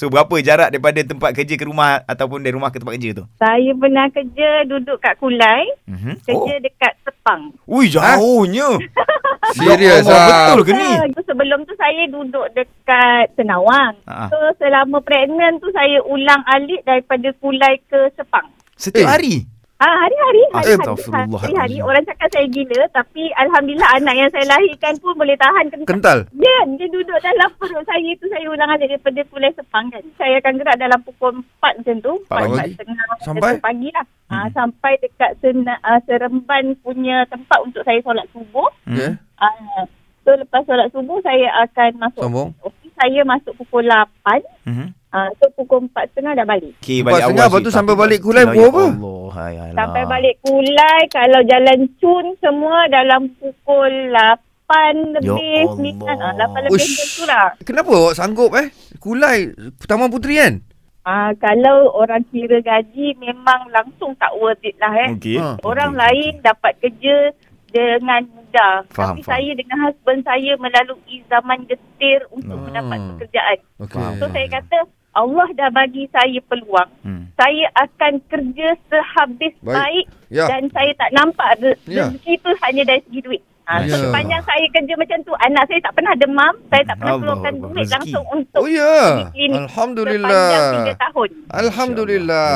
So berapa jarak daripada tempat kerja ke rumah ataupun dari rumah ke tempat kerja tu? Saya pernah kerja duduk kat Kulai, Mhm. kerja dekat Sepang. Ui jauhnya. Serius Ya ah. Betul ke ni? Ah, tu sebelum tu saya duduk dekat Senawang. Ha. So selama pregnant tu saya ulang alik daripada Kulai ke Sepang. Setiap Eh. hari. Ah hari-hari hari-hari Astaghfirullahaladzim. hari-hari orang cakap saya gila tapi alhamdulillah anak yang saya lahirkan pun boleh tahan kental. Kental. Dia, dia duduk dalam perut saya tu saya ulang alik daripada Kulai Sepang kan. Saya akan gerak dalam pukul 4 macam tu. Empat 4, pagi. setengah Sampai? macam tu pagi lah. Hmm. Ah, sampai dekat sena, ah, Seremban punya tempat untuk saya solat subuh. Hmm. Ya. Ah, so lepas solat subuh saya akan masuk Sambung. Saya masuk pukul 8. Mhm. Ah, so pukul 4 setengah dah balik. Okay, Empat setengah, lepas tu sampai balik Kulai Ya pukul apa? Allah, hai Allah. Sampai balik Kulai kalau jalan Cun semua dalam pukul 8 lebih Allah. 9 ah 8 lebih tu lah. Kenapa awak sanggup eh? Kulai Taman Puteri kan? Ah kalau orang kira gaji memang langsung tak worth it lah eh. Okey. Ha. Orang Okey, lain dapat kerja dengan mudah. Faham, Tapi faham. saya dengan husband saya melalui zaman getir untuk Hmm. mendapat pekerjaan. Faham. So saya kata Allah dah bagi saya peluang. Hmm. Saya akan kerja sehabis Baik. baik, Ya. dan saya tak nampak re- Ya. rezeki tu hanya dari segi duit. Ha, Ya. sepanjang saya kerja macam tu, anak saya tak pernah demam, saya tak pernah Allah keluarkan Allah, duit rezeki. langsung untuk Oh ya. klinik Alhamdulillah. sepanjang tiga tahun. Alhamdulillah.